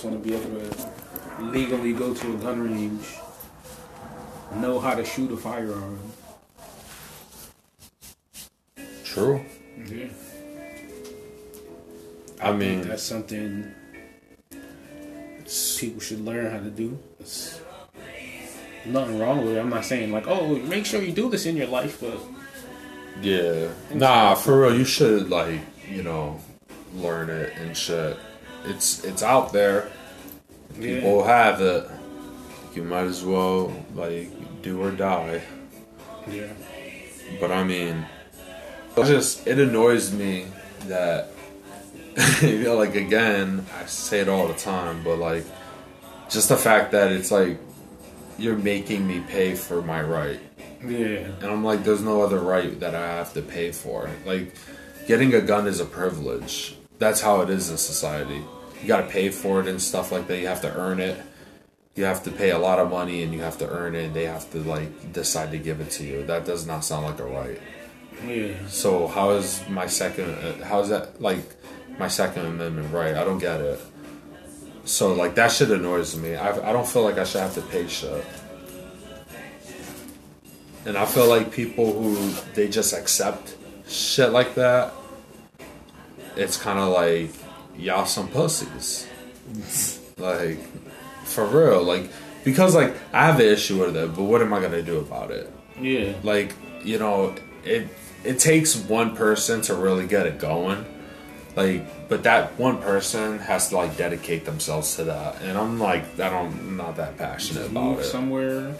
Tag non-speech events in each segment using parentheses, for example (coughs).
I just want to be able to legally go to a gun range, know how to shoot a firearm. True. Yeah. I mean, That's something people should learn how to do. There's nothing wrong with it. I'm not saying like, oh, make sure you do this in your life, but yeah. Nah, for real, you should like, you know, learn it and shit. It's it's out there. People have it. You might as well like do or die. yeah, But I mean, it just it annoys me that (laughs) you know, like again, I say it all the time, but like just the fact that it's like you're making me pay for my right. yeah, And I'm like, there's no other right that I have to pay for. Like, getting a gun is a privilege. That's how it is in society. You gotta pay for it and stuff like that. You have to earn it. You have to pay a lot of money and you have to earn it. And they have to like decide to give it to you. That does not sound like a right. yeah. So how is my second? uh, How is that like my Second Amendment right? I don't get it. So like that shit annoys me. I I don't feel like I should have to pay shit. And I feel like people who they just accept shit like that, it's kind of like y'all some pussies. like for real, like because like I have an issue with it, but what am I gonna do about it? Yeah, like you know it it takes one person to really get it going like but that one person has to like dedicate themselves to that and i'm like i don't I'm not that passionate just about move it somewhere,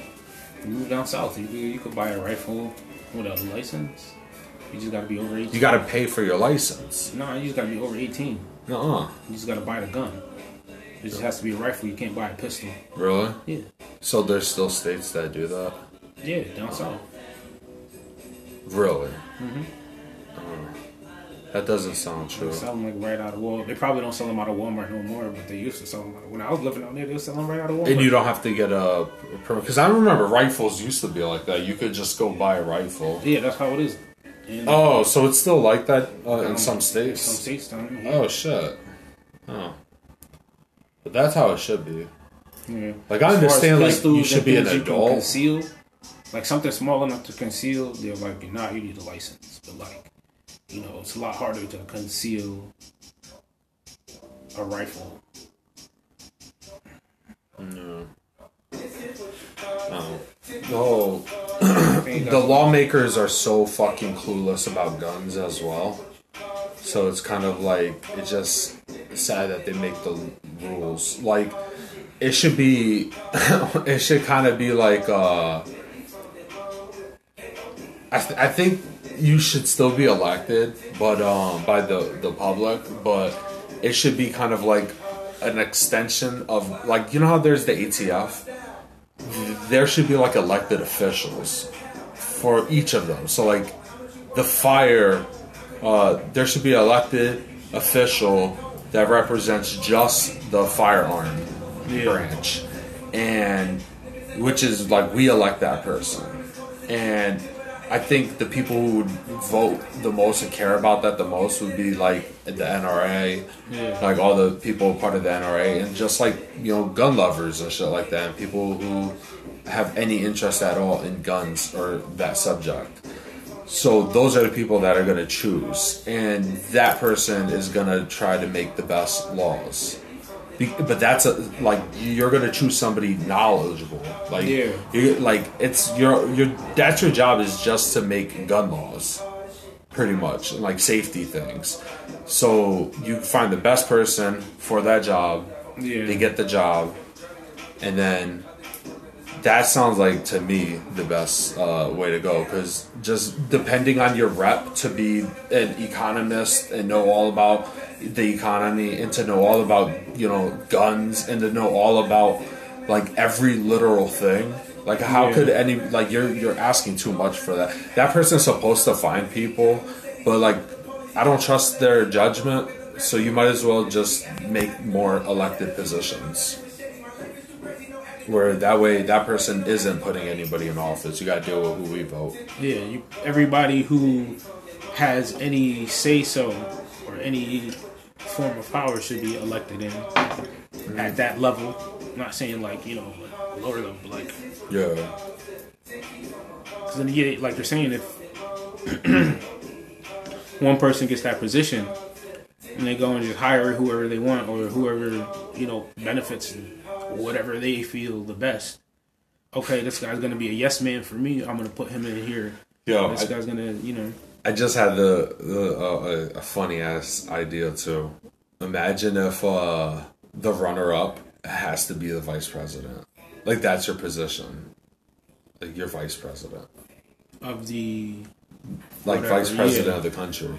move down south. You you could buy a rifle without a license. You just gotta be over eighteen. you gotta pay for your license no, you just gotta be over eighteen. uh-uh You just gotta buy the gun. It just has to be a rifle. You can't buy a pistol. really Yeah, so there's still states that do that yeah, down south. really Mm-hmm. Uh, that doesn't sound They true sell them like right out of Walmart. They probably don't sell them out of Walmart no more, but they used to sell them. Out. When I was living out there, they would sell them right out of Walmart. and you don't have to get a permit because i remember rifles used to be like that you could just go buy a rifle Yeah, that's how it is. Oh so it's still like that uh, in um, some states Some states don't. Yeah. Oh shit. Oh. But that's how it should be. Yeah. Like I As far as understand like you should be an things you can adult. Conceal, like something small enough to conceal, they're like, nah, you need a license. But like, you know, it's a lot harder to conceal a rifle. No. (clears throat) Oh. No. The lawmakers are so fucking clueless about guns as well. So it's kind of like it's just sad that they make the rules. Like it should be (laughs) it should kind of be like uh I, th- I think you should still be elected, but um, by the the public. But it should be kind of like an extension of like you know how there's the ATF. There should be like elected officials for each of them. So like the fire, uh, there should be an elected official that represents just the firearm branch, and which is like we elect that person, and I think the people who would vote the most and care about that the most would be like the NRA, Yeah. like all the people part of the NRA, and just like you know gun lovers and shit like that, and people who have any interest at all in guns or that subject. So those are the people that are going to choose, and that person is going to try to make the best laws. But that's a, like you're going to choose somebody knowledgeable, like Yeah. you, like it's your your that's your job is just to make gun laws, pretty much like safety things. So you find the best person for that job, Yeah. they get the job, and then that sounds like to me the best uh, way to go because just depending on your rep to be an economist and know all about the economy and to know all about you know guns and to know all about like every literal thing like how Yeah. could any like you're you're asking too much for that that person's supposed to find people but like i don't trust their judgment so you might as well just make more elected positions where that way that person isn't putting anybody in office. You got to deal with who we vote. Yeah, you, everybody who has any say so or any form of power should be elected in. at that level. I'm not saying like you know like lower level, but like Yeah. because then you get like you're saying if (clears throat) one person gets that position and they go and just hire whoever they want or whoever you know benefits whatever they feel the best. Okay, this guy's gonna be a yes man for me. I'm gonna put him in here. Yo, This I, guy's gonna, you know, I just had the, the uh, a, funny ass idea too. Imagine if uh, the runner up has to be the vice president. Like that's your position. Like you're vice president. of the Like Whatever, vice president yeah. of the country.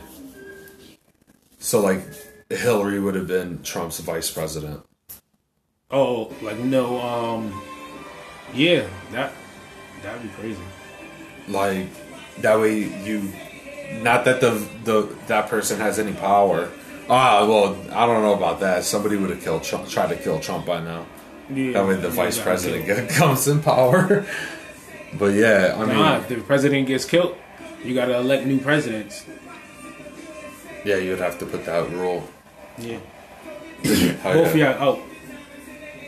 So like Hillary would have been Trump's vice president. Oh, like no, um, yeah, that that'd be crazy. Like that way you not that the the that person has any power. Ah, well, I don't know about that. Somebody would have killed Trump, tried to kill Trump by now. Yeah, That way the vice president kill. get- (laughs) comes in power. But yeah, I mean, Nah, if the president gets killed, you gotta elect new presidents. yeah, you'd have to put that rule. Yeah, (coughs) both yeah. y'all out.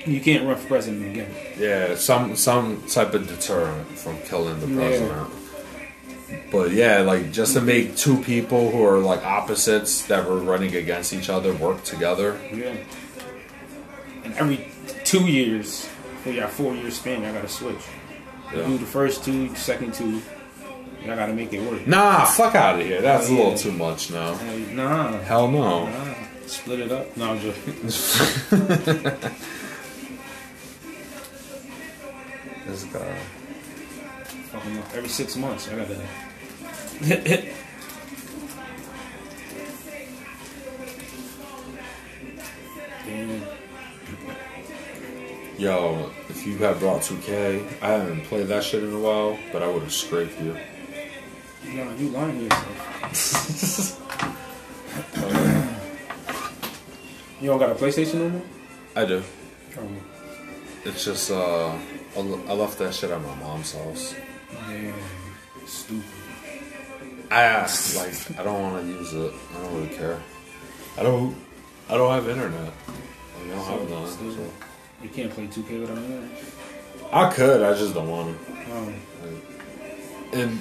You can't run for president again. yeah, some some type of deterrent from killing the Yeah. president. But yeah, like just to make two people who are like opposites that were running against each other work together. Yeah. And every two years, for your four year span, I gotta switch. Yeah. do the first two, second two, and I gotta make it work. Nah, fuck out of here. That's a Oh, yeah. little too much now. Hey, Nah, Hell no. nah. Split it up. No, I'm joking. (laughs) (laughs) This guy. Fucking. Every six months, I gotta. Damn. (laughs) Yo, if you had brought 2K, I haven't played that shit in a while, but I would have scraped you. No, you lying to yourself. (laughs) You don't got a PlayStation no more? I do. Oh, It's just, uh, I left that shit at my mom's house. yeah. Stupid. I asked, like, I don't want to use it. I don't really care. I don't, I don't have internet. Like, I don't have none. So- You can't play 2K without internet. I could, I just don't want to. Oh, And,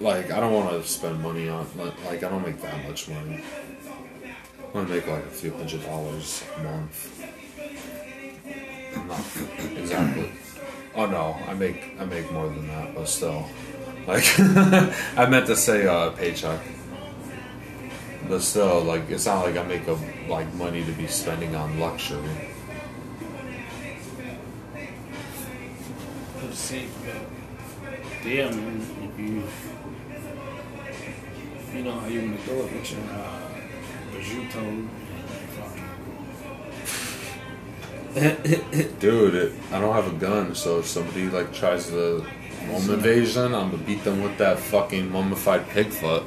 like, I don't want to spend money on, like, like, I don't make that much money. I want to make like a few hundred dollars a month. Not exactly. Oh no, I make I make more than that, but still, like (laughs) I meant to say uh, paycheck. But still, like it's not like I make a like money to be spending on luxury. see. Damn. If you, you know how you want to throw it with your uh, (laughs) Dude, it, I don't have a gun, so if somebody like tries the home invasion, I'm gonna beat them with that fucking mummified pig foot.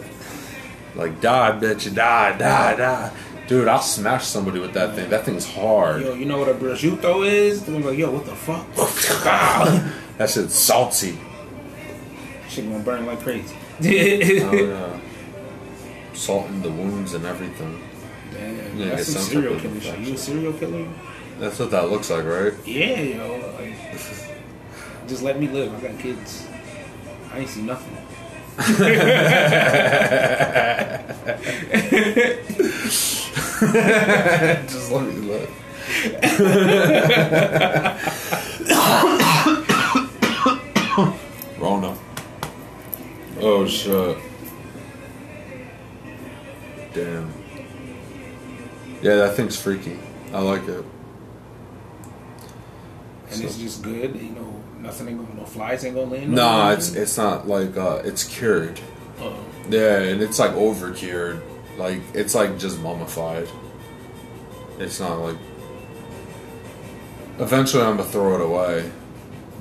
Like die, bitch, you die, die, die. Dude, I'll smash somebody with that thing. That thing's hard. Yo, you know what a prosciutto is? I'm like, yo, what the fuck? (laughs) That shit's salty. Shit gonna burn like crazy. Oh (laughs) yeah. Salt in the wounds and everything. Man, Yeah, that's some serial killer shit. You a serial killer? That's what that looks like, right? Yeah, yo. Like, just let me live. I got kids. I ain't see nothing. (laughs) (laughs) Just let me live. (coughs) Rona. Oh shit. Damn. Yeah, that thing's freaky. I like it. And it's just good. You know, nothing ain't gonna, no flies ain't gonna land. on Nah, it's it's not like uh it's cured. Uh, Yeah, and it's like over cured. Like it's like just mummified. It's not like Eventually I'm gonna throw it away.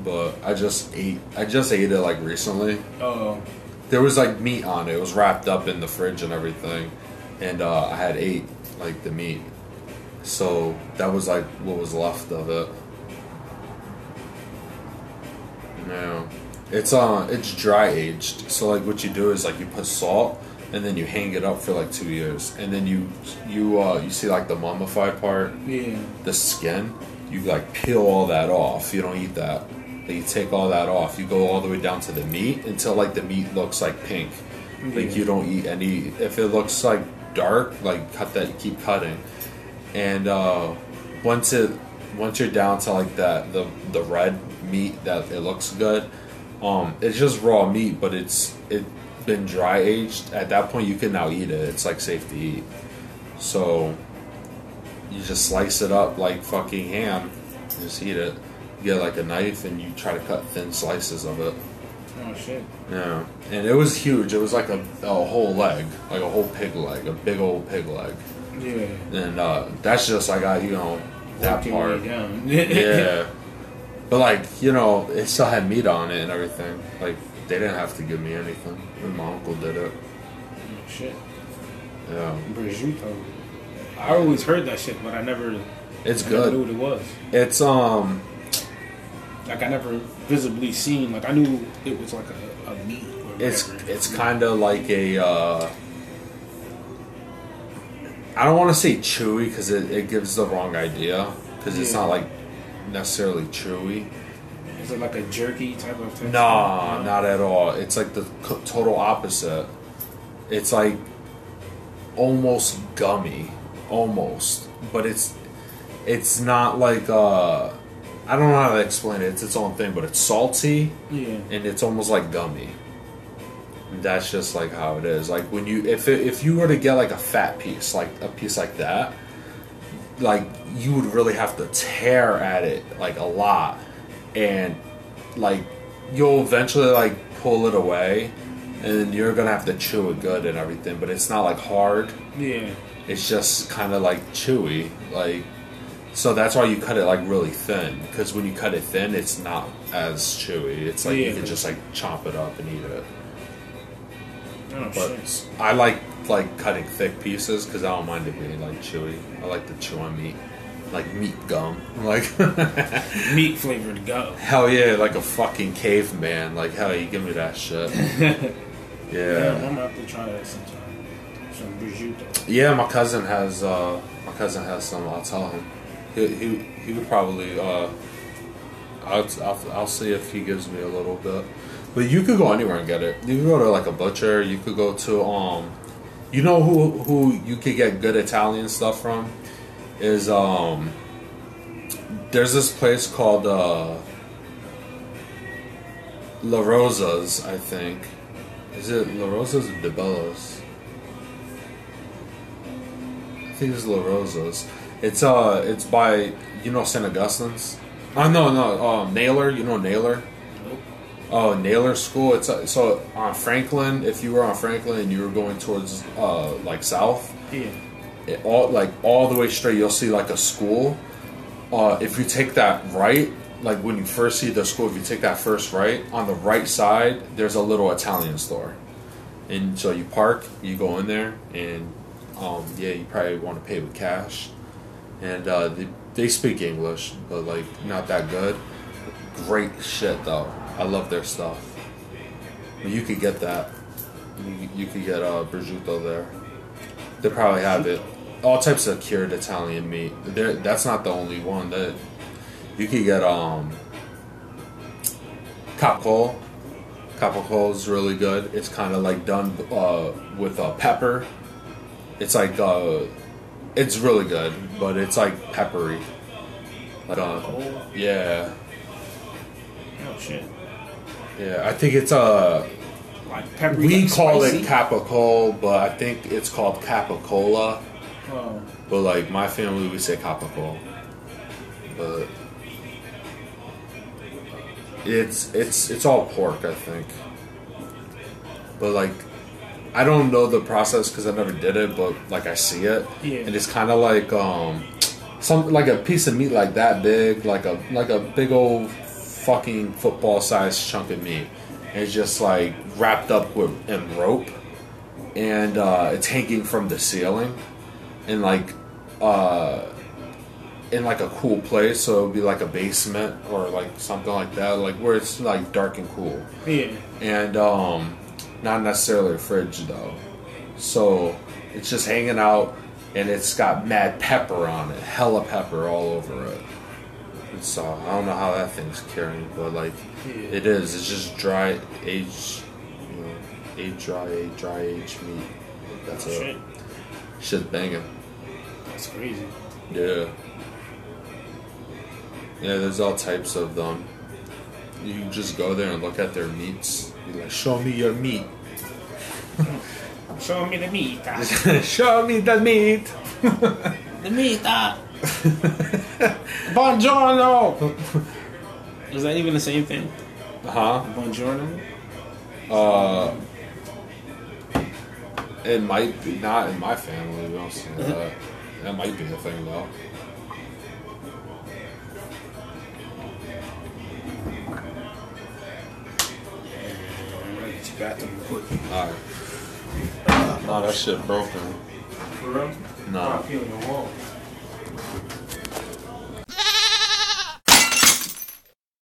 But I just ate I just ate it like recently. uh, There was like meat on it. It was wrapped up in the fridge and everything. And uh, I had ate like the meat. So that was like what was left of it. Yeah. It's uh it's dry aged. So like what you do is like you put salt and then you hang it up for like two years, and then you you uh, you see like the mummified part, Yeah. the skin. You like peel all that off. You don't eat that. Then you take all that off. You go all the way down to the meat until like the meat looks like pink. Like you don't eat any. If it looks like dark, like cut that. Keep cutting, and uh, once it once you're down to like that the the red meat that it looks good. Um, it's just raw meat, but it's it been dry aged. At that point, you can now eat it. It's like safe to eat. So you just slice it up like fucking ham. Just eat it. You get like a knife and you try to cut thin slices of it. Oh shit. Yeah, and it was huge. It was like a, a whole leg, like a whole pig leg, a big old pig leg. Yeah. And uh, that's just I got you know that part. (laughs) Yeah, but like you know, it still had meat on it and everything. Like they didn't have to give me anything. And my uncle did it. Oh, shit. Yeah, Prosciutto. I always heard that shit, but I never. it's I never knew what it was. It's um, Like I never visibly seen. Like I knew it was like a, a meat. Or it's whatever. it's kind of like a. Uh, I don't want to say chewy because it, it gives the wrong idea because it's Yeah. not like necessarily chewy. Is it like a jerky type of texture? Nah, not at all. It's like the co- total opposite. It's like almost gummy, almost, but it's it's not like uh I don't know how to explain it. It's its own thing, but it's salty Yeah. and it's almost like gummy. That's just like how it is. Like when you if it, if you were to get like a fat piece, like a piece like that, like you would really have to tear at it like a lot. And like you'll eventually like pull it away and you're gonna have to chew it good and everything but it's not like hard. Yeah. it's just kind of like chewy like so that's why you cut it like really thin because when you cut it thin it's not as chewy. It's like you can just like chop it up and eat it Oh but i like like cutting thick pieces because i don't mind it being like chewy i like to chew on meat like meat gum (laughs) like (laughs) Meat flavored gum. Hell yeah, like a fucking caveman. Like hell, you give me that shit. (laughs) Yeah. Yeah, I'm gonna have to try that sometime. Some prosciutto. yeah. My cousin has. uh My cousin has some. I'll tell him. He he, he would probably. uh I'll, I'll I'll see if he gives me a little bit. But you could go anywhere and get it. You could go to like a butcher. You could go to um. You know who who you could get good Italian stuff from? Is um. There's this place called uh. La Rosa's, I think. Is it La Rosa's or De Bellas? I think it's La Rosa's. It's uh, it's by you know Saint Augustine's. Oh no, no, um, Naylor. You know Naylor. Oh, Naylor School. It's uh, so on Franklin. If you were on Franklin and you were going towards uh, like south, Yeah. it, all like all the way straight, you'll see like a school. Uh, if you take that right, like when you first see the school, if you take that first right, on the right side, there's a little Italian store, and so you park, you go in there, and um, yeah, you probably want to pay with cash, and uh, they, they speak English, but like not that good. Great shit though. I love their stuff. You could get that. You, you could get uh, prosciutto there. They probably have it. All types of cured Italian meat. There, that's not the only one. That you could get um capo. Capo is really good. It's kind of like done uh, with uh, pepper. It's like uh, it's really good, but it's like peppery. Like uh, yeah, oh shit. Yeah. I think it's a. Like we call spicy? it capicola, but I think it's called capicola. Oh, But like my family, we say capicola. But it's it's it's all pork, I think. But like, I don't know the process because I never did it. But like, I see it, Yeah. and it's kind of like um, some like a piece of meat like that big, like a like a big old fucking football sized chunk of meat. And it's just like wrapped up with in rope, and uh, it's hanging from the ceiling. In like uh in like a cool place. So it would be like a basement or like something like that. Like where it's like dark and cool. Yeah. and um not necessarily a fridge though. So it's just hanging out, and it's got mad pepper on it, hella pepper all over it. It's uh, I don't know how that thing's carrying, but like Yeah. it is. It's just dry aged, you know, aged dry, aged dry aged meat. That's Shit. it. Shit's banging. That's crazy. Yeah. Yeah, there's all types of them. You can just go there and look at their meats. Be like, show me your meat. (laughs) Show me the meat. (laughs) show me the meat. the meat. (laughs) Buongiorno. Is that even the same thing? Huh? Buongiorno. Uh, it might be not in my family. We don't say that. That might be a thing though. I'm gonna get you bathroom quick. Alright. Nah, that shit broken. For real? Nah.